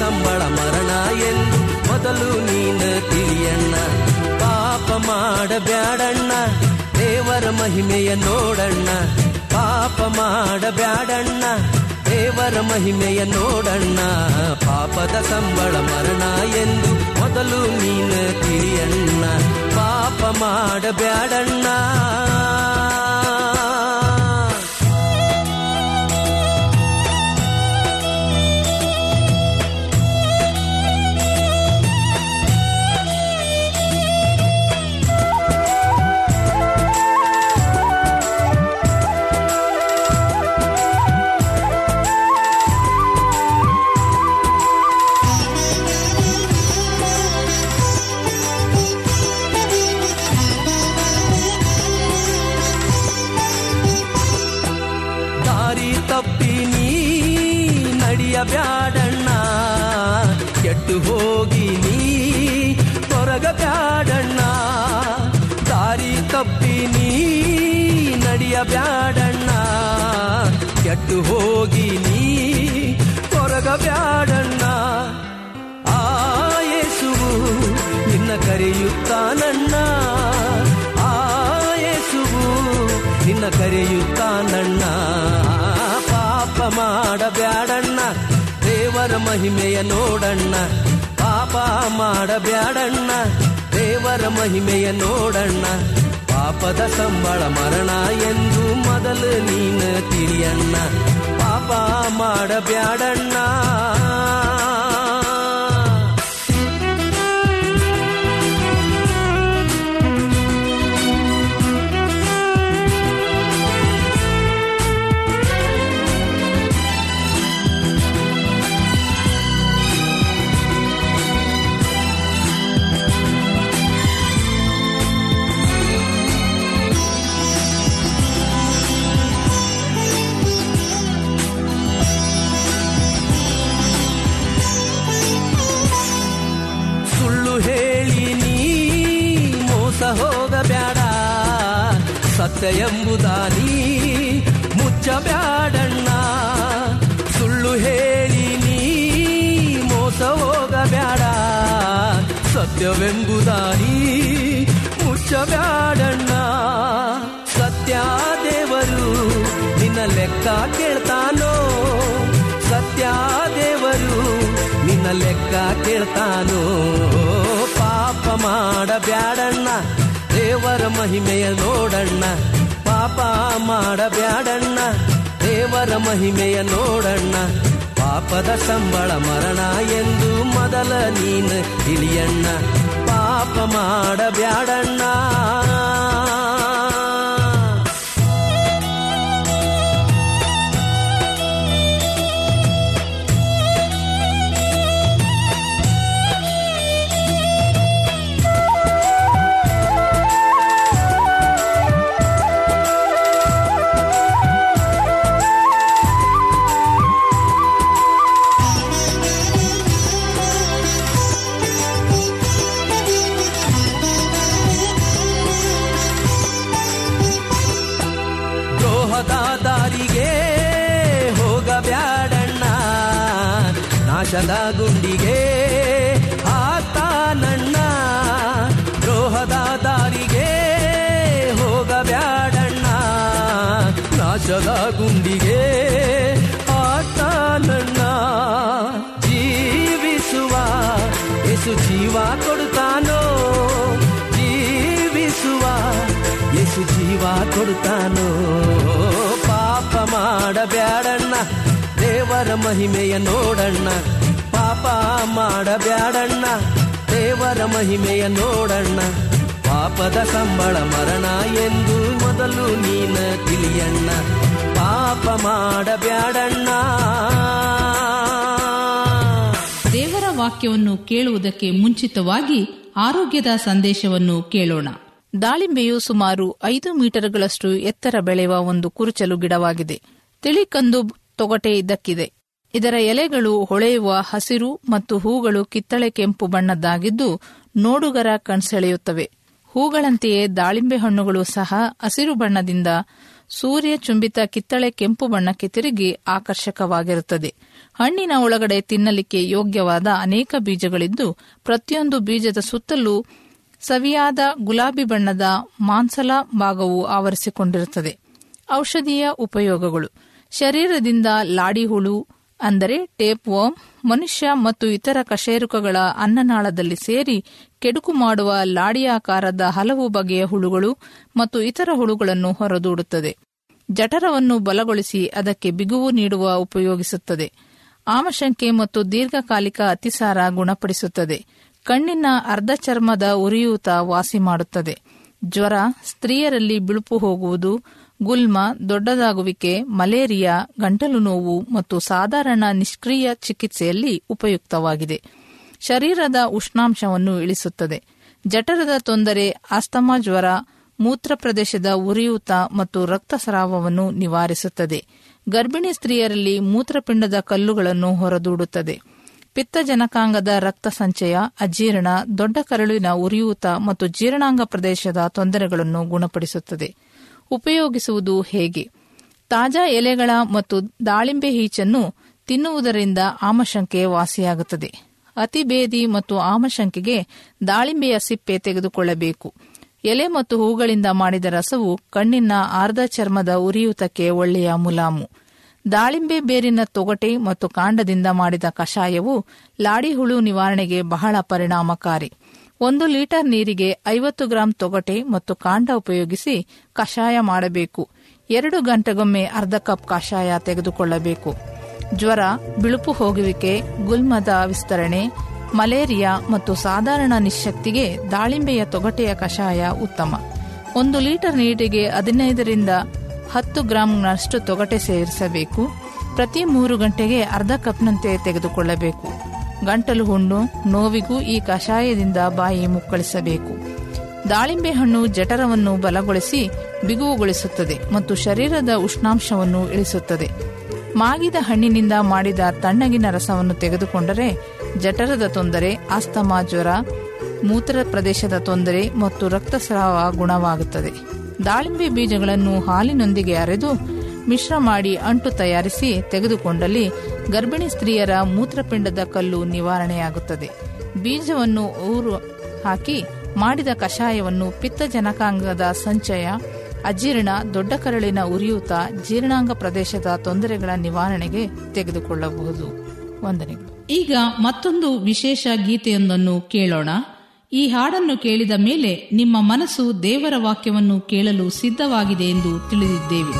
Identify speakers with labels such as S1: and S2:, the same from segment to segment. S1: ಸಂಬಳ ಮರಣ ಎನ್ ಮೊದಲು ನೀನ ತಿಳಿಯಣ್ಣ ಪಾಪ ಮಾಡಬ್ಯಾಡಣ್ಣ ದೇವರ ಮಹಿಮೆಯ ನೋಡಣ್ಣ ಪಾಪ ಮಾಡಬ್ಯಾಡಣ್ಣ ದೇವರ ಮಹಿಮೆಯ ನೋಡಣ್ಣ ಪಾಪದ ಸಂಬಳ ಮರಣ ಎಂದು ಮೊದಲು ನೀನು ತಿಳಿಯಣ್ಣ ಪಾಪ ಮಾಡಬ್ಯಾಡಣ್ಣ ಬ್ಯಾಡಣ್ಣ ಕೆಟ್ಟು ಹೋಗಿ ನೀ ತೊರಗ ಬ್ಯಾಡಣ್ಣ ದಾರಿ ತಪ್ಪಿ ನೀ ನಡಿಯ ಬ್ಯಾಡಣ್ಣ ಕೆಟ್ಟು ಹೋಗಿ ನೀ ತೊರಗ ಬ್ಯಾಡಣ್ಣ ಆ ಯೇಸುವು ನಿನ್ನ ಕರೆಯುತ್ತಾನಣ್ಣ ಆ ಯೇಸುವು ನಿನ್ನ ಕರೆಯುತ್ತಾನಣ್ಣ ಪಾಪ ಮಾಡಬ್ಯಾಡಣ್ಣ ದೇವರ ಮಹಿಮೆಯ ನೋಡಣ್ಣ ಪಾಪ ಮಾಡಬ್ಯಾಡಣ್ಣ ದೇವರ ಮಹಿಮೆಯ ನೋಡಣ್ಣ ಪಾಪದ ಸಂಬಳ ಮರಣ ಎಂದು ಮೊದಲು ನೀನು ತಿಳಿಯಣ್ಣ ಪಾಪ ಮಾಡಬ್ಯಾಡಣ್ಣ ಲೆಕ್ಕ ಕೇಳ್ತಾನೋ ಪಾಪ ಮಾಡಬ್ಯಾಡಣ್ಣ ದೇವರ ಮಹಿಮೆಯ ನೋಡಣ್ಣ ಪಾಪ ಮಾಡಬ್ಯಾಡಣ್ಣ ದೇವರ ಮಹಿಮೆಯ ನೋಡಣ್ಣ ಪಾಪದ ಸಂಬಳ ಮರಣ ಎಂದು ಮೊದಲ ನೀನು ಇಳಿಯಣ್ಣ ಪಾಪ ಮಾಡಬ್ಯಾಡಣ್ಣ ದ್ವೇಷದ ಗುಂಡಿಗೆ ಆತ ನನ್ನ ದ್ರೋಹದ ದಾರಿಗೆ ಹೋಗಬ್ಯಾಡಣ್ಣ ನಾಶದ ಗುಂಡಿಗೆ ಆತ ನನ್ನ ಜೀವಿಸುವ ಯೇಸು ಜೀವ ಕೊಡುತ್ತಾನೋ ಜೀವಿಸುವ ಯೇಸು ಜೀವ ಕೊಡುತ್ತಾನೋ ಪಾಪ ಮಾಡಬ್ಯಾಡಣ್ಣ ದೇವರ ಮಹಿಮೆಯ ನೋಡಣ್ಣ ಪಾಪ ಮಾಡಬ್ಯಾಡಣ್ಣ ದೇವರ ಮಹಿಮೆಯ ನೋಡಣ್ಣ ಪಾಪದ ಸಂಬಳ ಮರಣ ಎಂದು ಮೊದಲು ನೀನ ತಿಳಿಯಣ್ಣ ಪಾಪ ಮಾಡಬ್ಯಾಡಣ್ಣ ದೇವರ ವಾಕ್ಯವನ್ನು ಕೇಳುವುದಕ್ಕೆ ಮುಂಚಿತವಾಗಿ ಆರೋಗ್ಯದ ಸಂದೇಶವನ್ನು ಕೇಳೋಣ ದಾಳಿಂಬೆಯು ಸುಮಾರು ಐದು ಮೀಟರ್ಗಳಷ್ಟು ಎತ್ತರ ಬೆಳೆಯುವ ಒಂದು ಕುರುಚಲು ಗಿಡವಾಗಿದೆ ತಿಳಿಕಂದು ತೊಗಟೆ ಇದ್ದಕ್ಕಿದೆ ಇದರ ಎಲೆಗಳು ಹೊಳೆಯುವ ಹಸಿರು ಮತ್ತು ಹೂಗಳು ಕಿತ್ತಳೆ ಕೆಂಪು ಬಣ್ಣದ್ದಾಗಿದ್ದು ನೋಡುಗರ ಕಣ್ಸೆಳೆಯುತ್ತವೆ ಹೂಗಳಂತೆಯೇ ದಾಳಿಂಬೆ ಹಣ್ಣುಗಳು ಸಹ ಹಸಿರು ಬಣ್ಣದಿಂದ ಸೂರ್ಯ ಚುಂಬಿತ ಕಿತ್ತಳೆ ಕೆಂಪು ಬಣ್ಣಕ್ಕೆ ತಿರುಗಿ ಆಕರ್ಷಕವಾಗಿರುತ್ತದೆ ಹಣ್ಣಿನ ಒಳಗಡೆ ತಿನ್ನಲಿಕ್ಕೆ ಯೋಗ್ಯವಾದ ಅನೇಕ ಬೀಜಗಳಿದ್ದು ಪ್ರತಿಯೊಂದು ಬೀಜದ ಸುತ್ತಲೂ ಸವಿಯಾದ ಗುಲಾಬಿ ಬಣ್ಣದ ಮಾಂಸಲ ಭಾಗವು ಆವರಿಸಿಕೊಂಡಿರುತ್ತದೆ ಔಷಧೀಯ ಉಪಯೋಗಗಳು ಶರೀರದಿಂದ ಲಾಡಿಹುಳು ಅಂದರೆ ಟೇಪ್ ವಾಮ್ ಮನುಷ್ಯ ಮತ್ತು ಇತರ ಕಶೇರುಕಗಳ ಅನ್ನನಾಳದಲ್ಲಿ ಸೇರಿ ಕೆಡುಕು ಮಾಡುವ ಲಾಡಿಯಾಕಾರದ ಹಲವು ಬಗೆಯ ಹುಳುಗಳು ಮತ್ತು ಇತರ ಹುಳುಗಳನ್ನು ಹೊರದೂಡುತ್ತದೆ ಜಠರವನ್ನು ಬಲಗೊಳಿಸಿ ಅದಕ್ಕೆ ಬಿಗುವು ನೀಡುವ ಉಪಯೋಗಿಸುತ್ತದೆ ಆಮಶಂಕೆ ಮತ್ತು ದೀರ್ಘಕಾಲಿಕ ಅತಿಸಾರ ಗುಣಪಡಿಸುತ್ತದೆ ಕಣ್ಣಿನ ಅರ್ಧ ಚರ್ಮದ ಉರಿಯೂತ ವಾಸಿ ಮಾಡುತ್ತದೆ ಜ್ವರ ಸ್ತ್ರೀಯರಲ್ಲಿ ಬಿಳುಪು ಹೋಗುವುದು ಗುಲ್ಮ ದೊಡ್ಡದಾಗುವಿಕೆ ಮಲೇರಿಯಾ ಗಂಟಲು ನೋವು ಮತ್ತು ಸಾಧಾರಣ ನಿಷ್ಕ್ರಿಯ ಚಿಕಿತ್ಸೆಯಲ್ಲಿ ಉಪಯುಕ್ತವಾಗಿದೆ ಶರೀರದ ಉಷ್ಣಾಂಶವನ್ನು ಇಳಿಸುತ್ತದೆ ಜಠರದ ತೊಂದರೆ ಆಸ್ತಮಾ ಜ್ವರ ಮೂತ್ರ ಪ್ರದೇಶದ ಉರಿಯೂತ ಮತ್ತು ರಕ್ತಸ್ರಾವವನ್ನು ನಿವಾರಿಸುತ್ತದೆ ಗರ್ಭಿಣಿ ಸ್ತ್ರೀಯರಲ್ಲಿ ಮೂತ್ರಪಿಂಡದ ಕಲ್ಲುಗಳನ್ನು ಹೊರದೂಡುತ್ತದೆ ಪಿತ್ತಜನಕಾಂಗದ ರಕ್ತ ಸಂಚಯ ಅಜೀರ್ಣ ದೊಡ್ಡ ಕರಳಿನ ಉರಿಯೂತ ಮತ್ತು ಜೀರ್ಣಾಂಗ ಪ್ರದೇಶದ ತೊಂದರೆಗಳನ್ನು ಗುಣಪಡಿಸುತ್ತದೆ ಉಪಯೋಗಿಸುವುದು ಹೇಗೆ ತಾಜಾ ಎಲೆಗಳ ಮತ್ತು ದಾಳಿಂಬೆ ಈಚನ್ನು ತಿನ್ನುವುದರಿಂದ ಆಮಶಂಕೆ ವಾಸಿಯಾಗುತ್ತದೆ ಅತಿಬೇದಿ ಮತ್ತು ಆಮಶಂಕೆಗೆ ದಾಳಿಂಬೆಯ ಸಿಪ್ಪೆ ತೆಗೆದುಕೊಳ್ಳಬೇಕು ಎಲೆ ಮತ್ತು ಹೂಗಳಿಂದ ಮಾಡಿದ ರಸವು ಕಣ್ಣಿನ ಆರ್ಧ ಚರ್ಮದ ಉರಿಯೂತಕ್ಕೆ ಒಳ್ಳೆಯ ಮುಲಾಮು ದಾಳಿಂಬೆ ಬೇರಿನ ತೊಗಟೆ ಮತ್ತು ಕಾಂಡದಿಂದ ಮಾಡಿದ ಕಷಾಯವು ಲಾಡಿಹುಳು ನಿವಾರಣೆಗೆ ಬಹಳ ಪರಿಣಾಮಕಾರಿ ಒಂದು ಲೀಟರ್ ನೀರಿಗೆ ಐವತ್ತು ಗ್ರಾಂ ತೊಗಟೆ ಮತ್ತು ಕಾಂಡ ಉಪಯೋಗಿಸಿ ಕಷಾಯ ಮಾಡಬೇಕು ಎರಡು ಗಂಟೆಗೊಮ್ಮೆ ಅರ್ಧ ಕಪ್ ಕಷಾಯ ತೆಗೆದುಕೊಳ್ಳಬೇಕು ಜ್ವರ ಬಿಳುಪು ಹೋಗುವಿಕೆ ಗುಲ್ಮದ ವಿಸ್ತರಣೆ ಮಲೇರಿಯಾ ಮತ್ತು ಸಾಧಾರಣ ನಿಶಕ್ತಿಗೆ ದಾಳಿಂಬೆಯ ತೊಗಟೆಯ ಕಷಾಯ ಉತ್ತಮ ಒಂದು ಲೀಟರ್ ನೀರಿಗೆ ಹದಿನೈದರಿಂದ ಹತ್ತು ಗ್ರಾಂನಷ್ಟು ತೊಗಟೆ ಸೇರಿಸಬೇಕು ಪ್ರತಿ ಮೂರು ಗಂಟೆಗೆ ಅರ್ಧ ಕಪ್ನಂತೆ ತೆಗೆದುಕೊಳ್ಳಬೇಕು ಗಂಟಲು ಹುಣ್ಣು ನೋವಿಗೂ ಈ ಕಷಾಯದಿಂದ ಬಾಯಿ ಮುಕ್ಕಳಿಸಬೇಕು ದಾಳಿಂಬೆ ಹಣ್ಣು ಜಠರವನ್ನು ಬಲಗೊಳಿಸಿ ಬಿಗುವುಗೊಳಿಸುತ್ತದೆ ಮತ್ತು ಶರೀರದ ಉಷ್ಣಾಂಶವನ್ನು ಇಳಿಸುತ್ತದೆ ಮಾಗಿದ ಹಣ್ಣಿನಿಂದ ಮಾಡಿದ ತಣ್ಣಗಿನ ರಸವನ್ನು ತೆಗೆದುಕೊಂಡರೆ ಜಠರದ ತೊಂದರೆ ಆಸ್ತಮಾ ಜ್ವರ ಮೂತ್ರ ಪ್ರದೇಶದ ತೊಂದರೆ ಮತ್ತು ರಕ್ತಸ್ರಾವ ಗುಣವಾಗುತ್ತದೆ ದಾಳಿಂಬೆ ಬೀಜಗಳನ್ನು ಹಾಲಿನೊಂದಿಗೆ ಅರೆದು ಮಿಶ್ರ ಮಾಡಿ ಅಂಟು ತಯಾರಿಸಿ ತೆಗೆದುಕೊಂಡಲ್ಲಿ ಗರ್ಭಿಣಿ ಸ್ತ್ರೀಯರ ಮೂತ್ರಪಿಂಡದ ಕಲ್ಲು ನಿವಾರಣೆಯಾಗುತ್ತದೆ ಬೀಜವನ್ನು ಊರು ಹಾಕಿ ಮಾಡಿದ ಕಷಾಯವನ್ನು ಪಿತ್ತಜನಕಾಂಗದ ಸಂಚಯ ಅಜೀರ್ಣ ದೊಡ್ಡ ಕರಳಿನ ಉರಿಯೂತ ಜೀರ್ಣಾಂಗ ಪ್ರದೇಶದ ತೊಂದರೆಗಳ ನಿವಾರಣೆಗೆ ತೆಗೆದುಕೊಳ್ಳಬಹುದು ವಂದನೆಗಳು ಈಗ ಮತ್ತೊಂದು ವಿಶೇಷ ಗೀತೆಯೊಂದನ್ನು ಕೇಳೋಣ ಈ ಹಾಡನ್ನು ಕೇಳಿದ ಮೇಲೆ ನಿಮ್ಮ ಮನಸ್ಸು ದೇವರ ವಾಕ್ಯವನ್ನು ಕೇಳಲು ಸಿದ್ಧವಾಗಿದೆ ಎಂದು ತಿಳಿದಿದ್ದೇವೆ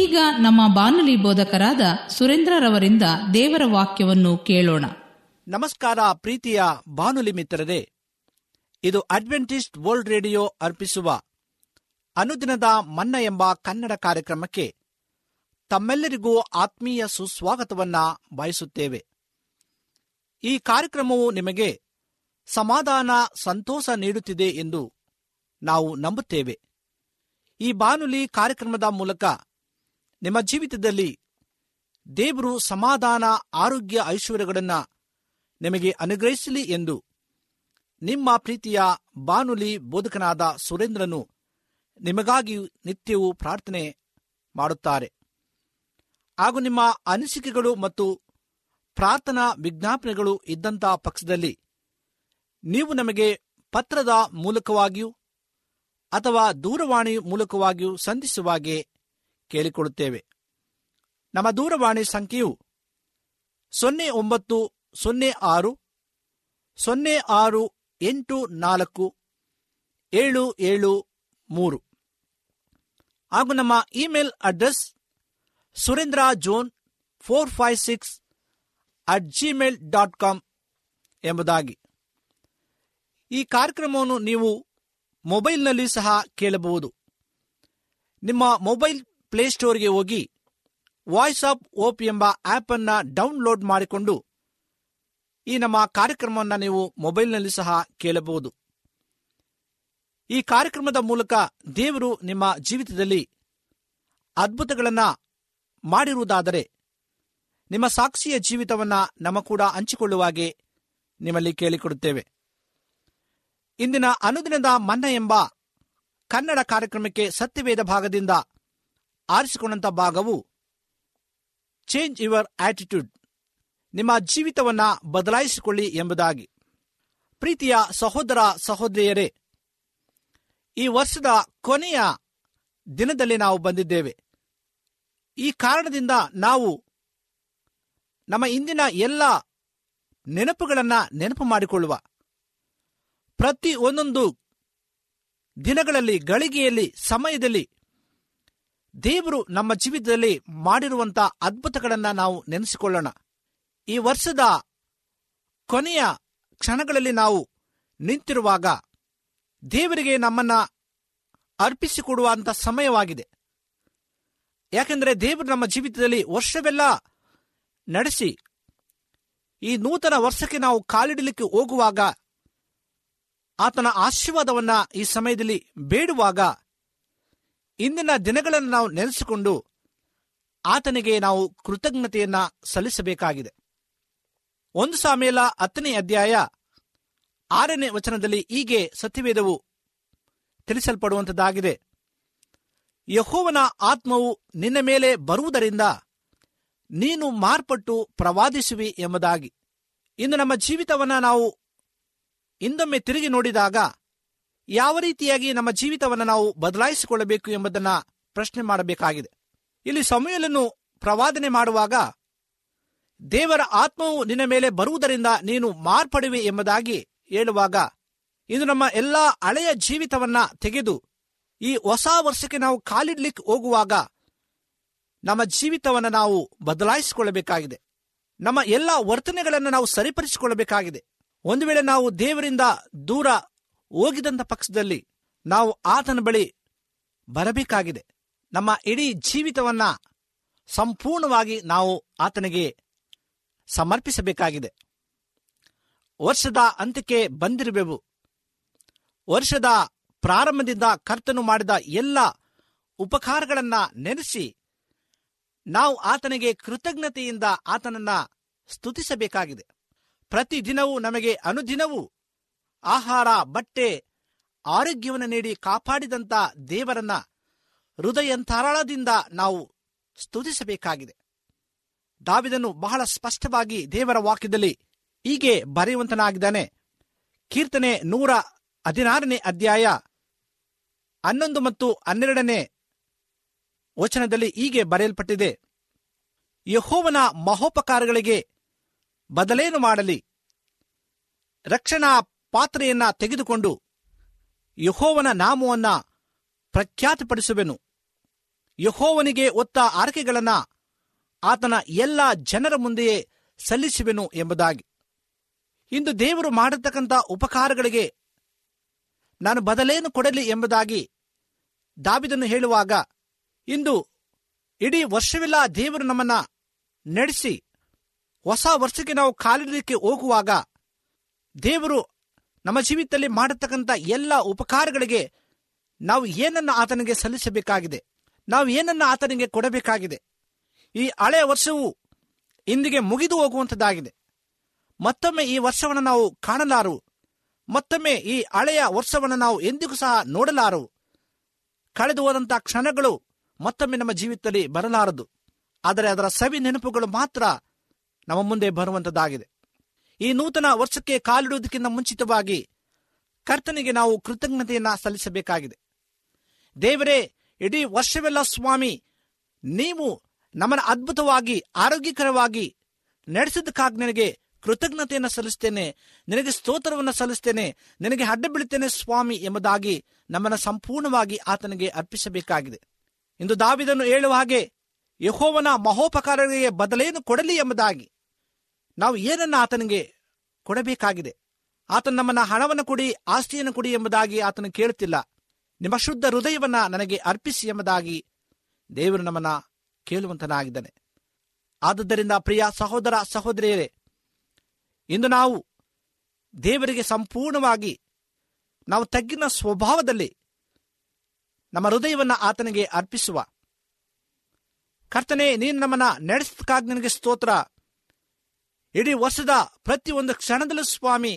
S1: ಈಗ ನಮ್ಮ ಬಾನುಲಿ ಬೋಧಕರಾದ ಸುರೇಂದ್ರರವರಿಂದ ದೇವರ ವಾಕ್ಯವನ್ನು ಕೇಳೋಣ ನಮಸ್ಕಾರ ಪ್ರೀತಿಯ ಬಾನುಲಿ ಮಿತ್ರರೇ ಇದು ಅಡ್ವೆಂಟಿಸ್ಟ್ ವರ್ಲ್ಡ್ ರೇಡಿಯೋ ಅರ್ಪಿಸುವ ಅನುದಿನದ ಮನ್ನ ಎಂಬ ಕನ್ನಡ ಕಾರ್ಯಕ್ರಮಕ್ಕೆ ತಮ್ಮೆಲ್ಲರಿಗೂ ಆತ್ಮೀಯ ಸುಸ್ವಾಗತವನ್ನ ಬಯಸುತ್ತೇವೆ ಈ ಕಾರ್ಯಕ್ರಮವು ನಿಮಗೆ ಸಮಾಧಾನ ಸಂತೋಷ ನೀಡುತ್ತಿದೆ ಎಂದು ನಾವು ನಂಬುತ್ತೇವೆ ಈ ಬಾನುಲಿ ಕಾರ್ಯಕ್ರಮದ ಮೂಲಕ ನಿಮ್ಮ ಜೀವಿತದಲ್ಲಿ ದೇವರು ಸಮಾಧಾನ ಆರೋಗ್ಯ ಐಶ್ವರ್ಯಗಳನ್ನು ನಿಮಗೆ ಅನುಗ್ರಹಿಸಲಿ ಎಂದು ನಿಮ್ಮ ಪ್ರೀತಿಯ ಬಾನುಲಿ ಬೋಧಕನಾದ ಸುರೇಂದ್ರನು ನಿಮಗಾಗಿ ನಿತ್ಯವೂ ಪ್ರಾರ್ಥನೆ ಮಾಡುತ್ತಾರೆ ಹಾಗೂ ನಿಮ್ಮ ಅನಿಸಿಕೆಗಳು ಮತ್ತು ಪ್ರಾರ್ಥನಾ ವಿಜ್ಞಾಪನೆಗಳು ಇದ್ದಂಥ ಪಕ್ಷದಲ್ಲಿ ನೀವು ನಮಗೆ ಪತ್ರದ ಮೂಲಕವಾಗಿಯೂ ಅಥವಾ ದೂರವಾಣಿ ಮೂಲಕವಾಗಿಯೂ ಸಂಧಿಸುವಾಗೆ ಕೇಳಿಕೊಳ್ಳುತ್ತೇವೆ ನಮ್ಮ ದೂರವಾಣಿ ಸಂಖ್ಯೆಯು ಸೊನ್ನೆ ಒಂಬತ್ತು ಸೊನ್ನೆ ಆರು ಸೊನ್ನೆ ಆರು ಎಂಟು ನಾಲ್ಕು ಏಳು ಏಳು ಮೂರು ಹಾಗೂ ನಮ್ಮ email address Surendra John four five six at Gmail dot com ಎಂಬುದಾಗಿ ಈ ಕಾರ್ಯಕ್ರಮವನ್ನು ನೀವು ಮೊಬೈಲ್ನಲ್ಲಿ ಸಹ ಕೇಳಬಹುದು ನಿಮ್ಮ ಮೊಬೈಲ್ ಪ್ಲೇಸ್ಟೋರ್ಗೆ ಹೋಗಿ ವಾಯ್ಸ್ ಆಫ್ ಓಪ್ ಎಂಬ ಆಪ್ ಅನ್ನ ಡೌನ್ಲೋಡ್ ಮಾಡಿಕೊಂಡು ಈ ನಮ್ಮ ಕಾರ್ಯಕ್ರಮವನ್ನು ನೀವು ಮೊಬೈಲ್ನಲ್ಲಿ ಸಹ ಕೇಳಬಹುದು ಈ ಕಾರ್ಯಕ್ರಮದ ಮೂಲಕ ದೇವರು ನಿಮ್ಮ ಜೀವಿತದಲ್ಲಿ ಅದ್ಭುತಗಳನ್ನು ಮಾಡಿರುವುದಾದರೆ ನಿಮ್ಮ ಸಾಕ್ಷಿಯ ಜೀವಿತವನ್ನು ನಮ್ಮ ಕೂಡ ಹಂಚಿಕೊಳ್ಳುವಾಗೆ ನಿಮ್ಮಲ್ಲಿ ಕೇಳಿಕೊಡುತ್ತೇವೆ ಇಂದಿನ ಅನುದಿನದ ಮನ್ನ ಎಂಬ ಕನ್ನಡ ಕಾರ್ಯಕ್ರಮಕ್ಕೆ ಸತ್ಯವೇದ ಭಾಗದಿಂದ ಆರಿಸಿಕೊಂಡಂಥ ಭಾಗವು ಚೇಂಜ್ ಯುವರ್ ಆಟಿಟ್ಯೂಡ್ ನಿಮ್ಮ ಜೀವಿತವನ್ನು ಬದಲಾಯಿಸಿಕೊಳ್ಳಿ ಎಂಬುದಾಗಿ ಪ್ರೀತಿಯ ಸಹೋದರ ಸಹೋದರಿಯರೇ ಈ ವರ್ಷದ ಕೊನೆಯ ದಿನದಲ್ಲಿ ನಾವು ಬಂದಿದ್ದೇವೆ ಈ ಕಾರಣದಿಂದ ನಾವು ನಮ್ಮ ಇಂದಿನ ಎಲ್ಲ ನೆನಪುಗಳನ್ನು ನೆನಪು ಮಾಡಿಕೊಳ್ಳುವ ಪ್ರತಿ ಒಂದೊಂದು ದಿನಗಳಲ್ಲಿ ಗಳಿಗೆಯಲ್ಲಿ ಸಮಯದಲ್ಲಿ ದೇವರು ನಮ್ಮ ಜೀವಿತದಲ್ಲಿ ಮಾಡಿರುವಂಥ ಅದ್ಭುತಗಳನ್ನ ನಾವು ನೆನೆಸಿಕೊಳ್ಳೋಣ ಈ ವರ್ಷದ ಕೊನೆಯ ಕ್ಷಣಗಳಲ್ಲಿ ನಾವು ನಿಂತಿರುವಾಗ ದೇವರಿಗೆ ನಮ್ಮನ್ನ ಅರ್ಪಿಸಿಕೊಡುವಂತ ಸಮಯವಾಗಿದೆ ಯಾಕೆಂದರೆ ದೇವರು ನಮ್ಮ ಜೀವಿತದಲ್ಲಿ ವರ್ಷವೆಲ್ಲ ನಡೆಸಿ ಈ ನೂತನ ವರ್ಷಕ್ಕೆ ನಾವು ಕಾಲಿಡಲಿಕ್ಕೆ ಹೋಗುವಾಗ ಆತನ ಆಶೀರ್ವಾದವನ್ನ ಈ ಸಮಯದಲ್ಲಿ ಬೇಡುವಾಗ ಇಂದಿನ ದಿನಗಳನ್ನು ನಾವು ನೆನೆಸಿಕೊಂಡು ಆತನಿಗೆ ನಾವು ಕೃತಜ್ಞತೆಯನ್ನ ಸಲ್ಲಿಸಬೇಕಾಗಿದೆ ಒಂದು ಸಾಮೇಲ ಹತ್ತನೇ ಅಧ್ಯಾಯ ಆರನೇ ವಚನದಲ್ಲಿ ಹೀಗೆ ಸತ್ಯವೇದವು ತಿಳಿಸಲ್ಪಡುವಂಥದ್ದಾಗಿದೆ ಯಹೋವನ ಆತ್ಮವು ನಿನ್ನ ಮೇಲೆ ಬರುವುದರಿಂದ ನೀನು ಮಾರ್ಪಟ್ಟು ಪ್ರವಾದಿಸುವಿ ಎಂಬುದಾಗಿ ಇಂದು ನಮ್ಮ ಜೀವಿತವನ್ನು ನಾವು ಇಂದೊಮ್ಮೆ ತಿರುಗಿ ನೋಡಿದಾಗ ಯಾವ ರೀತಿಯಾಗಿ ನಮ್ಮ ಜೀವಿತವನ್ನು ನಾವು ಬದಲಾಯಿಸಿಕೊಳ್ಳಬೇಕು ಎಂಬುದನ್ನು ಪ್ರಶ್ನೆ ಮಾಡಬೇಕಾಗಿದೆ ಇಲ್ಲಿ ಸಮಯಲನ್ನು ಪ್ರವಾದನೆ ಮಾಡುವಾಗ ದೇವರ ಆತ್ಮವು ನಿನ್ನ ಮೇಲೆ ಬರುವುದರಿಂದ ನೀನು ಮಾರ್ಪಡುವೆ ಎಂಬುದಾಗಿ ಹೇಳುವಾಗ ಇದು ನಮ್ಮ ಎಲ್ಲಾ ಹಳೆಯ ಜೀವಿತವನ್ನ ತೆಗೆದು ಈ ಹೊಸ ವರ್ಷಕ್ಕೆ ನಾವು ಕಾಲಿಡ್ಲಿಕ್ಕೆ ಹೋಗುವಾಗ ನಮ್ಮ ಜೀವಿತವನ್ನು ನಾವು ಬದಲಾಯಿಸಿಕೊಳ್ಳಬೇಕಾಗಿದೆ ನಮ್ಮ ಎಲ್ಲ ವರ್ತನೆಗಳನ್ನು ನಾವು ಸರಿಪಡಿಸಿಕೊಳ್ಳಬೇಕಾಗಿದೆ ಒಂದು ವೇಳೆ ನಾವು ದೇವರಿಂದ ದೂರ ಹೋಗಿದಂಥ ಪಕ್ಷದಲ್ಲಿ ನಾವು ಆತನ ಬಳಿ ಬರಬೇಕಾಗಿದೆ ನಮ್ಮ ಇಡೀ ಜೀವಿತವನ್ನು ಸಂಪೂರ್ಣವಾಗಿ ನಾವು ಆತನಿಗೆ ಸಮರ್ಪಿಸಬೇಕಾಗಿದೆ ವರ್ಷದ ಅಂತ್ಯಕ್ಕೆ ಬಂದಿರಬೇಕು ವರ್ಷದ ಪ್ರಾರಂಭದಿಂದ ಕರ್ತನು ಮಾಡಿದ ಎಲ್ಲ ಉಪಕಾರಗಳನ್ನು ನೆನೆಸಿ ನಾವು ಆತನಿಗೆ ಕೃತಜ್ಞತೆಯಿಂದ ಆತನನ್ನು ಸ್ತುತಿಸಬೇಕಾಗಿದೆ ಪ್ರತಿದಿನವೂ ನಮಗೆ ಅನುದಿನವೂ ಆಹಾರ ಬಟ್ಟೆ ಆರೋಗ್ಯವನ್ನು ನೀಡಿ ಕಾಪಾಡಿದಂಥ ದೇವರನ್ನ ಹೃದಯಂತರಾಳದಿಂದ ನಾವು ಸ್ತುತಿಸಬೇಕಾಗಿದೆ ದಾವಿದನು ಬಹಳ ಸ್ಪಷ್ಟವಾಗಿ ದೇವರ ವಾಕ್ಯದಲ್ಲಿ ಹೀಗೆ ಬರೆಯುವಂತನಾಗಿದ್ದಾನೆ ಕೀರ್ತನೆ ನೂರ ಹದಿನಾರನೇ ಅಧ್ಯಾಯ ಹನ್ನೊಂದು ಮತ್ತು ಹನ್ನೆರಡನೇ ವಚನದಲ್ಲಿ ಹೀಗೆ ಬರೆಯಲ್ಪಟ್ಟಿದೆ ಯಹೋವನ ಮಹೋಪಕಾರಗಳಿಗೆ ಬದಲೇನು ಮಾಡಲಿ ರಕ್ಷಣಾ ಪಾತ್ರೆಯನ್ನ ತೆಗೆದುಕೊಂಡು ಯಹೋವನ ನಾಮವನ್ನ ಪ್ರಖ್ಯಾತಪಡಿಸುವೆನು ಯಹೋವನಿಗೆ ಒತ್ತ ಆರಕೆಗಳನ್ನ ಆತನ ಎಲ್ಲ ಜನರ ಮುಂದೆಯೇ ಸಲ್ಲಿಸುವೆನು ಎಂಬುದಾಗಿ ಇಂದು ದೇವರು ಮಾಡಿರ್ತಕ್ಕಂಥ ಉಪಕಾರಗಳಿಗೆ ನಾನು ಬದಲೇನು ಕೊಡಲಿ ಎಂಬುದಾಗಿ ದಾಬಿದನ್ನು ಹೇಳುವಾಗ ಇಂದು ಇಡೀ ವರ್ಷವಿಲ್ಲ ದೇವರು ನಮ್ಮನ್ನ ನಡೆಸಿ ಹೊಸ ವರ್ಷಕ್ಕೆ ನಾವು ಕಾಲಿಡಲಿಕ್ಕೆ ಹೋಗುವಾಗ ದೇವರು ನಮ್ಮ ಜೀವಿತದಲ್ಲಿ ಮಾಡತಕ್ಕಂಥ ಎಲ್ಲ ಉಪಕಾರಗಳಿಗೆ ನಾವು ಏನನ್ನ ಆತನಿಗೆ ಸಲ್ಲಿಸಬೇಕಾಗಿದೆ ನಾವು ಏನನ್ನ ಆತನಿಗೆ ಕೊಡಬೇಕಾಗಿದೆ ಈ ಹಳೆಯ ವರ್ಷವು ಇಂದಿಗೆ ಮುಗಿದು ಹೋಗುವಂಥದ್ದಾಗಿದೆ ಮತ್ತೊಮ್ಮೆ ಈ ವರ್ಷವನ್ನು ನಾವು ಕಾಣಲಾರು ಮತ್ತೊಮ್ಮೆ ಈ ಹಳೆಯ ವರ್ಷವನ್ನು ನಾವು ಎಂದಿಗೂ ಸಹ ನೋಡಲಾರು ಕಳೆದು ಹೋದಂಥ ಕ್ಷಣಗಳು ಮತ್ತೊಮ್ಮೆ ನಮ್ಮ ಜೀವಿತದಲ್ಲಿ ಬರಲಾರದು ಆದರೆ ಅದರ ಸವಿ ನೆನಪುಗಳು ಮಾತ್ರ ನಮ್ಮ ಮುಂದೆ ಬರುವಂಥದ್ದಾಗಿದೆ ಈ ನೂತನ ವರ್ಷಕ್ಕೆ ಕಾಲಿಡುವುದಕ್ಕಿಂತ ಮುಂಚಿತವಾಗಿ ಕರ್ತನಿಗೆ ನಾವು ಕೃತಜ್ಞತೆಯನ್ನು ಸಲ್ಲಿಸಬೇಕಾಗಿದೆ ದೇವರೇ ಇಡೀ ವರ್ಷವೆಲ್ಲ ಸ್ವಾಮಿ ನೀವು ನಮ್ಮನ್ನ ಅದ್ಭುತವಾಗಿ ಆರೋಗ್ಯಕರವಾಗಿ ನಡೆಸಿದ್ದಕ್ಕಾಗಿ ನನಗೆ ಕೃತಜ್ಞತೆಯನ್ನು ಸಲ್ಲಿಸ್ತೇನೆ ನಿನಗೆ ಸ್ತೋತ್ರವನ್ನು ಸಲ್ಲಿಸ್ತೇನೆ ನಿನಗೆ ಅಡ್ಡ ಬೀಳುತ್ತೇನೆ ಸ್ವಾಮಿ ಎಂಬುದಾಗಿ ನಮ್ಮನ್ನು ಸಂಪೂರ್ಣವಾಗಿ ಆತನಿಗೆ ಅರ್ಪಿಸಬೇಕಾಗಿದೆ ಇಂದು ದಾವಿದನ್ನು ಹೇಳುವ ಹಾಗೆ ಯಹೋವನ ಮಹೋಪಕಾರಗಳಿಗೆ ಬದಲೇನು ಕೊಡಲಿ ಎಂಬುದಾಗಿ ನಾವು ಏನನ್ನ ಆತನಿಗೆ ಕೊಡಬೇಕಾಗಿದೆ ಆತನ ನಮ್ಮನ್ನ ಹಣವನ್ನು ಕೊಡಿ ಆಸ್ತಿಯನ್ನು ಕೊಡಿ ಎಂಬುದಾಗಿ ಆತನು ಕೇಳುತ್ತಿಲ್ಲ ನಿಮ್ಮ ಶುದ್ಧ ಹೃದಯವನ್ನ ನನಗೆ ಅರ್ಪಿಸಿ ಎಂಬುದಾಗಿ ದೇವರು ನಮ್ಮನ್ನ ಕೇಳುವಂತನಾಗಿದ್ದಾನೆ ಆದುದರಿಂದ ಪ್ರಿಯ ಸಹೋದರ ಸಹೋದರಿಯರೇ ಇಂದು ನಾವು ದೇವರಿಗೆ ಸಂಪೂರ್ಣವಾಗಿ ನಾವು ತಗ್ಗಿನ ಸ್ವಭಾವದಲ್ಲಿ ನಮ್ಮ ಹೃದಯವನ್ನು ಆತನಿಗೆ ಅರ್ಪಿಸುವ ಕರ್ತನೆ ನೀನು ನಮ್ಮನ್ನ ನಡೆಸಕ್ಕಾಗಿ ನನಗೆ ಸ್ತೋತ್ರ ಇಡೀ ವರ್ಷದ ಪ್ರತಿಯೊಂದು ಕ್ಷಣದಲ್ಲೂ ಸ್ವಾಮಿ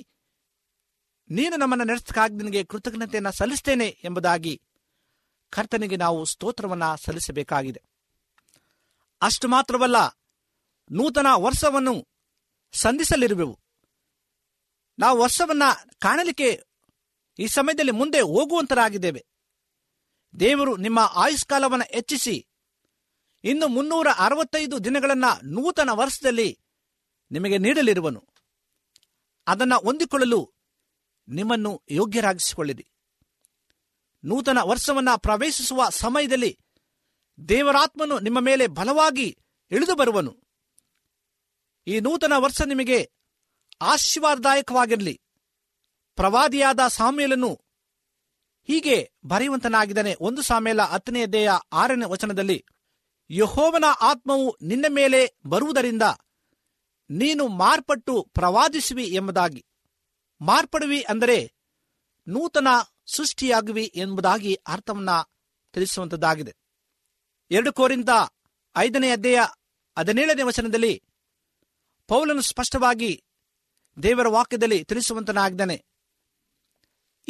S1: ನೀನು ನಮ್ಮನ್ನು ನಡೆಸಕ್ಕಾಗಿ ನಿನಗೆ ಕೃತಜ್ಞತೆಯನ್ನು ಸಲ್ಲಿಸ್ತೇನೆ ಎಂಬುದಾಗಿ ಕರ್ತನಿಗೆ ನಾವು ಸ್ತೋತ್ರವನ್ನು ಸಲ್ಲಿಸಬೇಕಾಗಿದೆ ಅಷ್ಟು ಮಾತ್ರವಲ್ಲ ನೂತನ ವರ್ಷವನ್ನು ಸಂಧಿಸಲಿರುವೆವು ನಾವು ವರ್ಷವನ್ನು ಕಾಣಲಿಕ್ಕೆ ಈ ಸಮಯದಲ್ಲಿ ಮುಂದೆ ಹೋಗುವಂತರಾಗಿದ್ದೇವೆ ದೇವರು ನಿಮ್ಮ ಆಯುಷ್ಕಾಲವನ್ನು ಹೆಚ್ಚಿಸಿ ಇನ್ನು ಮುನ್ನೂರ ಅರವತ್ತೈದು ದಿನಗಳನ್ನ ನೂತನ ವರ್ಷದಲ್ಲಿ ನಿಮಗೆ ನೀಡಲಿರುವನು ಅದನ್ನು ಹೊಂದಿಕೊಳ್ಳಲು ನಿಮ್ಮನ್ನು ಯೋಗ್ಯರಾಗಿಸಿಕೊಳ್ಳಿರಿ ನೂತನ ವರ್ಷವನ್ನು ಪ್ರವೇಶಿಸುವ ಸಮಯದಲ್ಲಿ ದೇವರಾತ್ಮನು ನಿಮ್ಮ ಮೇಲೆ ಬಲವಾಗಿ ಇಳಿದು ಬರುವನು ಈ ನೂತನ ವರ್ಷ ನಿಮಗೆ ಆಶೀರ್ವಾದದಾಯಕವಾಗಿರಲಿ ಪ್ರವಾದಿಯಾದ ಸಾಮ್ಯಲನ್ನು ಹೀಗೆ ಬರೆಯುವಂತನಾಗಿದ್ದಾನೆ ಒಂದು ಸಾಮೇಲ ಹತ್ತನೇ ದೇಹ ಆರನೇ ವಚನದಲ್ಲಿ ಯಹೋವನ ಆತ್ಮವು ನಿನ್ನ ಮೇಲೆ ಬರುವುದರಿಂದ ನೀನು ಮಾರ್ಪಟ್ಟು ಪ್ರವಾದಿಸುವಿ ಎಂಬುದಾಗಿ ಮಾರ್ಪಡುವಿ ಅಂದರೆ ನೂತನ ಸೃಷ್ಟಿಯಾಗುವಿ ಎಂಬುದಾಗಿ ಅರ್ಥವನ್ನ ತಿಳಿಸುವಂತದ್ದಾಗಿದೆ ಎರಡು ಕೋರಿಂದ ಐದನೇ ಅಧ್ಯಾಯ ಹದಿನೇಳನೇ ವಚನದಲ್ಲಿ ಪೌಲನು ಸ್ಪಷ್ಟವಾಗಿ ದೇವರ ವಾಕ್ಯದಲ್ಲಿ ತಿಳಿಸುವಂತನಾಗಿದ್ದಾನೆ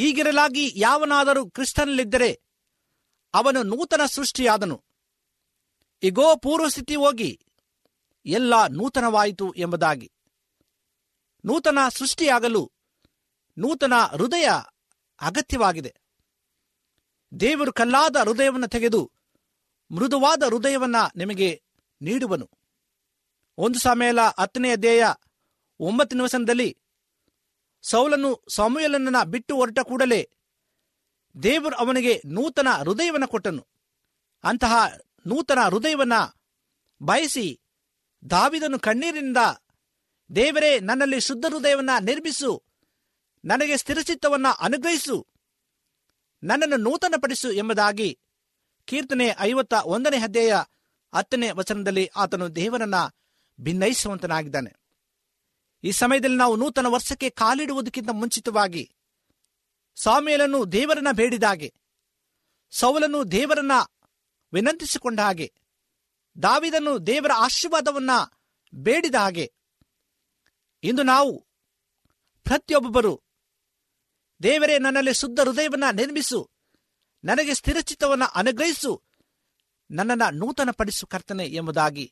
S1: ಈಗಿರಲಾಗಿ ಯಾವನಾದರೂ ಕ್ರಿಸ್ತನಲ್ಲಿದ್ದರೆ ಅವನು ನೂತನ ಸೃಷ್ಟಿಯಾದನು ಇಗೋ ಪೂರ್ವಸ್ಥಿತಿ ಹೋಗಿ ಎಲ್ಲ ನೂತನವಾಯಿತು ಎಂಬುದಾಗಿ ನೂತನ ಸೃಷ್ಟಿಯಾಗಲು ನೂತನ ಹೃದಯ ಅಗತ್ಯವಾಗಿದೆ ದೇವರು ಕಲ್ಲಾದ ಹೃದಯವನ್ನು ತೆಗೆದು ಮೃದುವಾದ ಹೃದಯವನ್ನು ನಿಮಗೆ ನೀಡುವನು ಒಂದು ಸಮಯಲ ಹತ್ತನೆಯ ಧ್ಯೇಯ ಒಂಬತ್ತು ವಸನದಲ್ಲಿ ಸೌಲನು ಸಮಯಲನ್ನ ಬಿಟ್ಟು ಹೊರಟ ಕೂಡಲೇ ದೇವರು ಅವನಿಗೆ ನೂತನ ಹೃದಯವನ್ನು ಕೊಟ್ಟನು ಅಂತಹ ನೂತನ ಹೃದಯವನ್ನು ಬಯಸಿ ದಾವಿದನು ಕಣ್ಣೀರಿನಿಂದ ದೇವರೇ ನನ್ನಲ್ಲಿ ಶುದ್ಧ ಹೃದಯವನ್ನ ನಿರ್ಮಿಸು ನನಗೆ ಸ್ಥಿರಚಿತ್ತವನ್ನ ಅನುಗ್ರಹಿಸು ನನ್ನನ್ನು ನೂತನಪಡಿಸು ಎಂಬುದಾಗಿ ಕೀರ್ತನೆ ಐವತ್ತ ಒಂದನೇ ಅಧ್ಯಾಯ ಹತ್ತನೇ ವಚನದಲ್ಲಿ ಆತನು ದೇವರನ್ನ ಭಿನ್ನಯಿಸುವಂತನಾಗಿದ್ದಾನೆ ಈ ಸಮಯದಲ್ಲಿ ನಾವು ನೂತನ ವರ್ಷಕ್ಕೆ ಕಾಲಿಡುವುದಕ್ಕಿಂತ ಮುಂಚಿತವಾಗಿ ಸ್ವಾಮಿಯಲನ್ನು ದೇವರನ್ನ ಬೇಡಿದ ಹಾಗೆ ಸೌಲನ್ನು ದೇವರನ್ನ ವಿನಂತಿಸಿಕೊಂಡ ಹಾಗೆ ದಾವಿದನು ದೇವರ ಆಶೀರ್ವಾದವನ್ನ ಬೇಡಿದ ಹಾಗೆ ಇಂದು ನಾವು ಪ್ರತಿಯೊಬ್ಬರು ದೇವರೇ ನನ್ನಲ್ಲಿ ಶುದ್ಧ ಹೃದಯವನ್ನ ನಿರ್ಮಿಸು ನನಗೆ ಸ್ಥಿರಚಿತ್ತವನ್ನು ಅನುಗ್ರಹಿಸು ನನ್ನನ್ನು ನೂತನ ಪಡಿಸು ಕರ್ತನೆ ಎಂಬುದಾಗಿ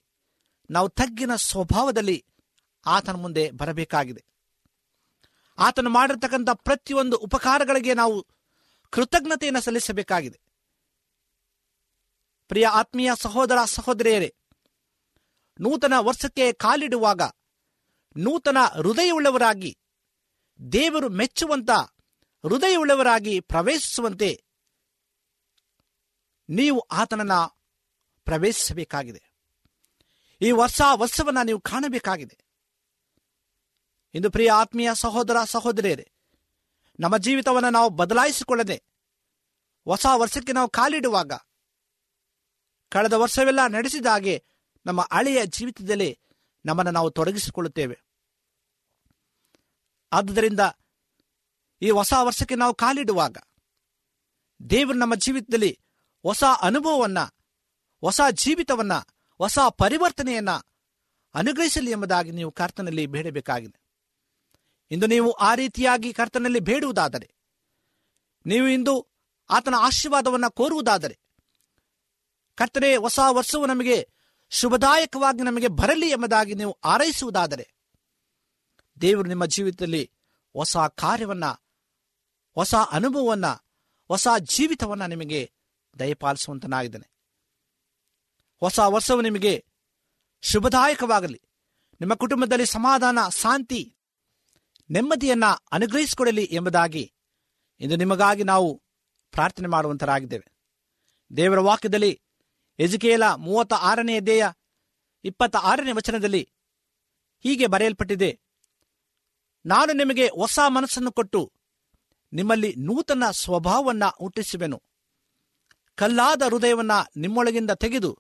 S1: ನಾವು ತಗ್ಗಿನ ಸ್ವಭಾವದಲ್ಲಿ ಆತನ ಮುಂದೆ ಬರಬೇಕಾಗಿದೆ ಆತನು ಮಾಡಿರ್ತಕ್ಕಂಥ ಪ್ರತಿಯೊಂದು ಉಪಕಾರಗಳಿಗೆ ನಾವು ಕೃತಜ್ಞತೆಯನ್ನು ಸಲ್ಲಿಸಬೇಕಾಗಿದೆ ಪ್ರಿಯ ಆತ್ಮೀಯ ಸಹೋದರ ಸಹೋದರಿಯರೇ ನೂತನ ವರ್ಷಕ್ಕೆ ಕಾಲಿಡುವಾಗ ನೂತನ ಹೃದಯವುಳ್ಳವರಾಗಿ ದೇವರು ಮೆಚ್ಚುವಂತ ಹೃದಯವುಳ್ಳವರಾಗಿ ಪ್ರವೇಶಿಸುವಂತೆ ನೀವು ಆತನನ್ನ ಪ್ರವೇಶಿಸಬೇಕಾಗಿದೆ ಈ ವರ್ಷ ವರ್ಷವನ್ನ ನೀವು ಕಾಣಬೇಕಾಗಿದೆ ಇಂದು ಪ್ರಿಯ ಆತ್ಮೀಯ ಸಹೋದರ ಸಹೋದರಿಯರೇ ನಮ್ಮ ಜೀವಿತವನ್ನು ನಾವು ಬದಲಾಯಿಸಿಕೊಳ್ಳದೆ ಹೊಸ ವರ್ಷಕ್ಕೆ ನಾವು ಕಾಲಿಡುವಾಗ ಕಳೆದ ವರ್ಷವೆಲ್ಲ ನಡೆಸಿದ ಹಾಗೆ ನಮ್ಮ ಹಳೆಯ ಜೀವಿತದಲ್ಲಿ ನಮ್ಮನ್ನು ನಾವು ತೊಡಗಿಸಿಕೊಳ್ಳುತ್ತೇವೆ ಆದ್ದರಿಂದ ಈ ಹೊಸ ವರ್ಷಕ್ಕೆ ನಾವು ಕಾಲಿಡುವಾಗ ದೇವರು ನಮ್ಮ ಜೀವಿತದಲ್ಲಿ ಹೊಸ ಅನುಭವವನ್ನು ಹೊಸ ಜೀವಿತವನ್ನು ಹೊಸ ಪರಿವರ್ತನೆಯನ್ನು ಅನುಗ್ರಹಿಸಲಿ ಎಂಬುದಾಗಿ ನೀವು ಕರ್ತನಲ್ಲಿ ಬೇಡಬೇಕಾಗಿದೆ ಇಂದು ನೀವು ಆ ರೀತಿಯಾಗಿ ಕರ್ತನಲ್ಲಿ ಬೇಡುವುದಾದರೆ ನೀವು ಇಂದು ಆತನ ಆಶೀರ್ವಾದವನ್ನು ಕೋರುವುದಾದರೆ ಕತ್ತರೆ ಹೊಸ ವರ್ಷವು ನಮಗೆ ಶುಭದಾಯಕವಾಗಿ ನಮಗೆ ಬರಲಿ ಎಂಬುದಾಗಿ ನೀವು ಆರೈಸುವುದಾದರೆ ದೇವರು ನಿಮ್ಮ ಜೀವಿತದಲ್ಲಿ ಹೊಸ ಕಾರ್ಯವನ್ನ ಹೊಸ ಅನುಭವವನ್ನ ಹೊಸ ಜೀವಿತವನ್ನ ನಿಮಗೆ ದಯಪಾಲಿಸುವಂತನಾಗಿದ್ದಾನೆ ಹೊಸ ವರ್ಷವು ನಿಮಗೆ ಶುಭದಾಯಕವಾಗಲಿ ನಿಮ್ಮ ಕುಟುಂಬದಲ್ಲಿ ಸಮಾಧಾನ ಶಾಂತಿ ನೆಮ್ಮದಿಯನ್ನ ಅನುಗ್ರಹಿಸಿಕೊಡಲಿ ಎಂಬುದಾಗಿ ಇಂದು ನಿಮಗಾಗಿ ನಾವು ಪ್ರಾರ್ಥನೆ ಮಾಡುವಂತರಾಗಿದ್ದೇವೆ ದೇವರ ವಾಕ್ಯದಲ್ಲಿ ಎಜುಕೇಲ ಮೂವತ್ತ ಆರನೇ ದೇಯ ಇಪ್ಪತ್ತ ಆರನೇ ವಚನದಲ್ಲಿ ಹೀಗೆ ಬರೆಯಲ್ಪಟ್ಟಿದೆ ನಾನು ನಿಮಗೆ ಹೊಸ ಮನಸ್ಸನ್ನು ಕೊಟ್ಟು ನಿಮ್ಮಲ್ಲಿ ನೂತನ ಸ್ವಭಾವವನ್ನು ಹುಟ್ಟಿಸುವೆನು ಕಲ್ಲಾದ ಹೃದಯವನ್ನು ನಿಮ್ಮೊಳಗಿಂದ ತೆಗೆದು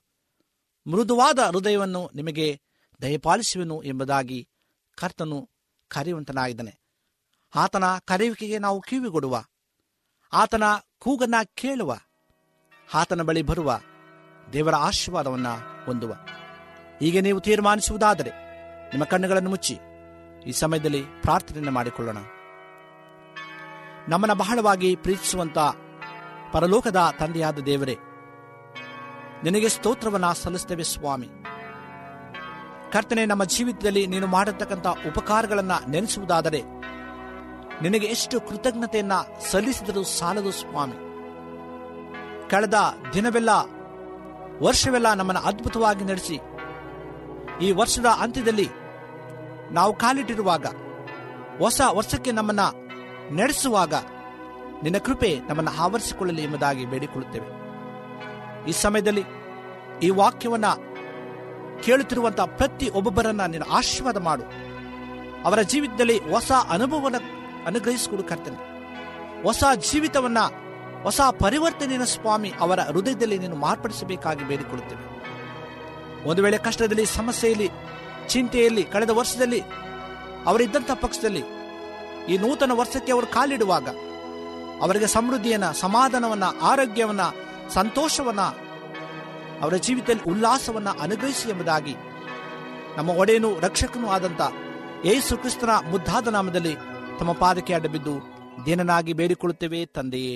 S1: ಮೃದುವಾದ ಹೃದಯವನ್ನು ನಿಮಗೆ ದಯಪಾಲಿಸುವೆನು ಎಂಬುದಾಗಿ ಕರ್ತನು ಕರೆಯುವಂತನಾಗಿದ್ದಾನೆ ಆತನ ಕರೆಯುವಿಕೆಗೆ ನಾವು ಕಿವಿಗೊಡುವ ಆತನ ಕೂಗನ್ನ ಕೇಳುವ ಆತನ ಬಳಿ ಬರುವ ದೇವರ ಆಶೀರ್ವಾದವನ್ನು ಹೊಂದುವ ಹೀಗೆ ನೀವು ತೀರ್ಮಾನಿಸುವುದಾದರೆ ನಿಮ್ಮ ಕಣ್ಣುಗಳನ್ನು ಮುಚ್ಚಿ ಈ ಸಮಯದಲ್ಲಿ ಪ್ರಾರ್ಥನೆಯನ್ನು ಮಾಡಿಕೊಳ್ಳೋಣ ನಮ್ಮನ್ನು ಬಹಳವಾಗಿ ಪ್ರೀತಿಸುವಂತ ಪರಲೋಕದ ತಂದೆಯಾದ ದೇವರೇ ನಿನಗೆ ಸ್ತೋತ್ರವನ್ನು ಸಲ್ಲಿಸ್ತೇವೆ ಸ್ವಾಮಿ ಕರ್ತನೆ ನಮ್ಮ ಜೀವಿತದಲ್ಲಿ ನೀನು ಮಾಡತಕ್ಕಂಥ ಉಪಕಾರಗಳನ್ನು ನೆನೆಸುವುದಾದರೆ ನಿನಗೆ ಎಷ್ಟು ಕೃತಜ್ಞತೆಯನ್ನ ಸಲ್ಲಿಸಿದರೂ ಸಾಲದು ಸ್ವಾಮಿ ಕಳೆದ ದಿನವೆಲ್ಲ ವರ್ಷವೆಲ್ಲ ನಮ್ಮನ್ನು ಅದ್ಭುತವಾಗಿ ನಡೆಸಿ ಈ ವರ್ಷದ ಅಂತ್ಯದಲ್ಲಿ ನಾವು ಕಾಲಿಟ್ಟಿರುವಾಗ ಹೊಸ ವರ್ಷಕ್ಕೆ ನಮ್ಮನ್ನು ನಡೆಸುವಾಗ ನಿನ್ನ ಕೃಪೆ ನಮ್ಮನ್ನು ಆವರಿಸಿಕೊಳ್ಳಲಿ ಎಂಬುದಾಗಿ ಬೇಡಿಕೊಳ್ಳುತ್ತೇವೆ ಈ ಸಮಯದಲ್ಲಿ ಈ ವಾಕ್ಯವನ್ನು ಕೇಳುತ್ತಿರುವಂತಹ ಪ್ರತಿ ಒಬ್ಬೊಬ್ಬರನ್ನ ನೀನು ಆಶೀರ್ವಾದ ಮಾಡು ಅವರ ಜೀವಿತದಲ್ಲಿ ಹೊಸ ಅನುಭವವನ್ನು ಅನುಗ್ರಹಿಸಿಕೊಡು ಕರ್ತೇನೆ ಹೊಸ ಜೀವಿತವನ್ನು ಹೊಸ ಪರಿವರ್ತನೆಯನ್ನು ಸ್ವಾಮಿ ಅವರ ಹೃದಯದಲ್ಲಿ ನೀನು ಮಾರ್ಪಡಿಸಬೇಕಾಗಿ ಬೇಡಿಕೊಳ್ಳುತ್ತೇವೆ ಒಂದು ವೇಳೆ ಕಷ್ಟದಲ್ಲಿ ಸಮಸ್ಯೆಯಲ್ಲಿ ಚಿಂತೆಯಲ್ಲಿ ಕಳೆದ ವರ್ಷದಲ್ಲಿ ಅವರಿದ್ದಂಥ ಪಕ್ಷದಲ್ಲಿ ಈ ನೂತನ ವರ್ಷಕ್ಕೆ ಅವರು ಕಾಲಿಡುವಾಗ ಅವರಿಗೆ ಸಮೃದ್ಧಿಯನ್ನು ಸಮಾಧಾನವನ್ನು ಆರೋಗ್ಯವನ್ನು ಸಂತೋಷವನ್ನ ಅವರ ಜೀವಿತದಲ್ಲಿ ಉಲ್ಲಾಸವನ್ನು ಅನುಗ್ರಹಿಸಿ ಎಂಬುದಾಗಿ ನಮ್ಮ ಒಡೆಯನು ರಕ್ಷಕನೂ ಆದಂಥ ಯೇಸು ಕ್ರಿಸ್ತನ ಮುದ್ದಾದ ನಾಮದಲ್ಲಿ ತಮ್ಮ ಪಾದಕ್ಕೆ ಅಡ್ಡಬಿದ್ದು ದೇನನಾಗಿ ಬೇಡಿಕೊಳ್ಳುತ್ತೇವೆ ತಂದೆಯೇ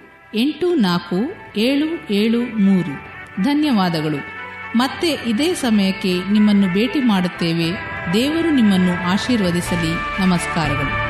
S1: ಎಂಟು ನಾಲ್ಕು ಏಳು ಏಳು ಮೂರು ಧನ್ಯವಾದಗಳು ಮತ್ತೆ ಇದೇ ಸಮಯಕ್ಕೆ ನಿಮ್ಮನ್ನು ಭೇಟಿ ಮಾಡುತ್ತೇವೆ ದೇವರು ನಿಮ್ಮನ್ನು ಆಶೀರ್ವದಿಸಲಿ ನಮಸ್ಕಾರಗಳು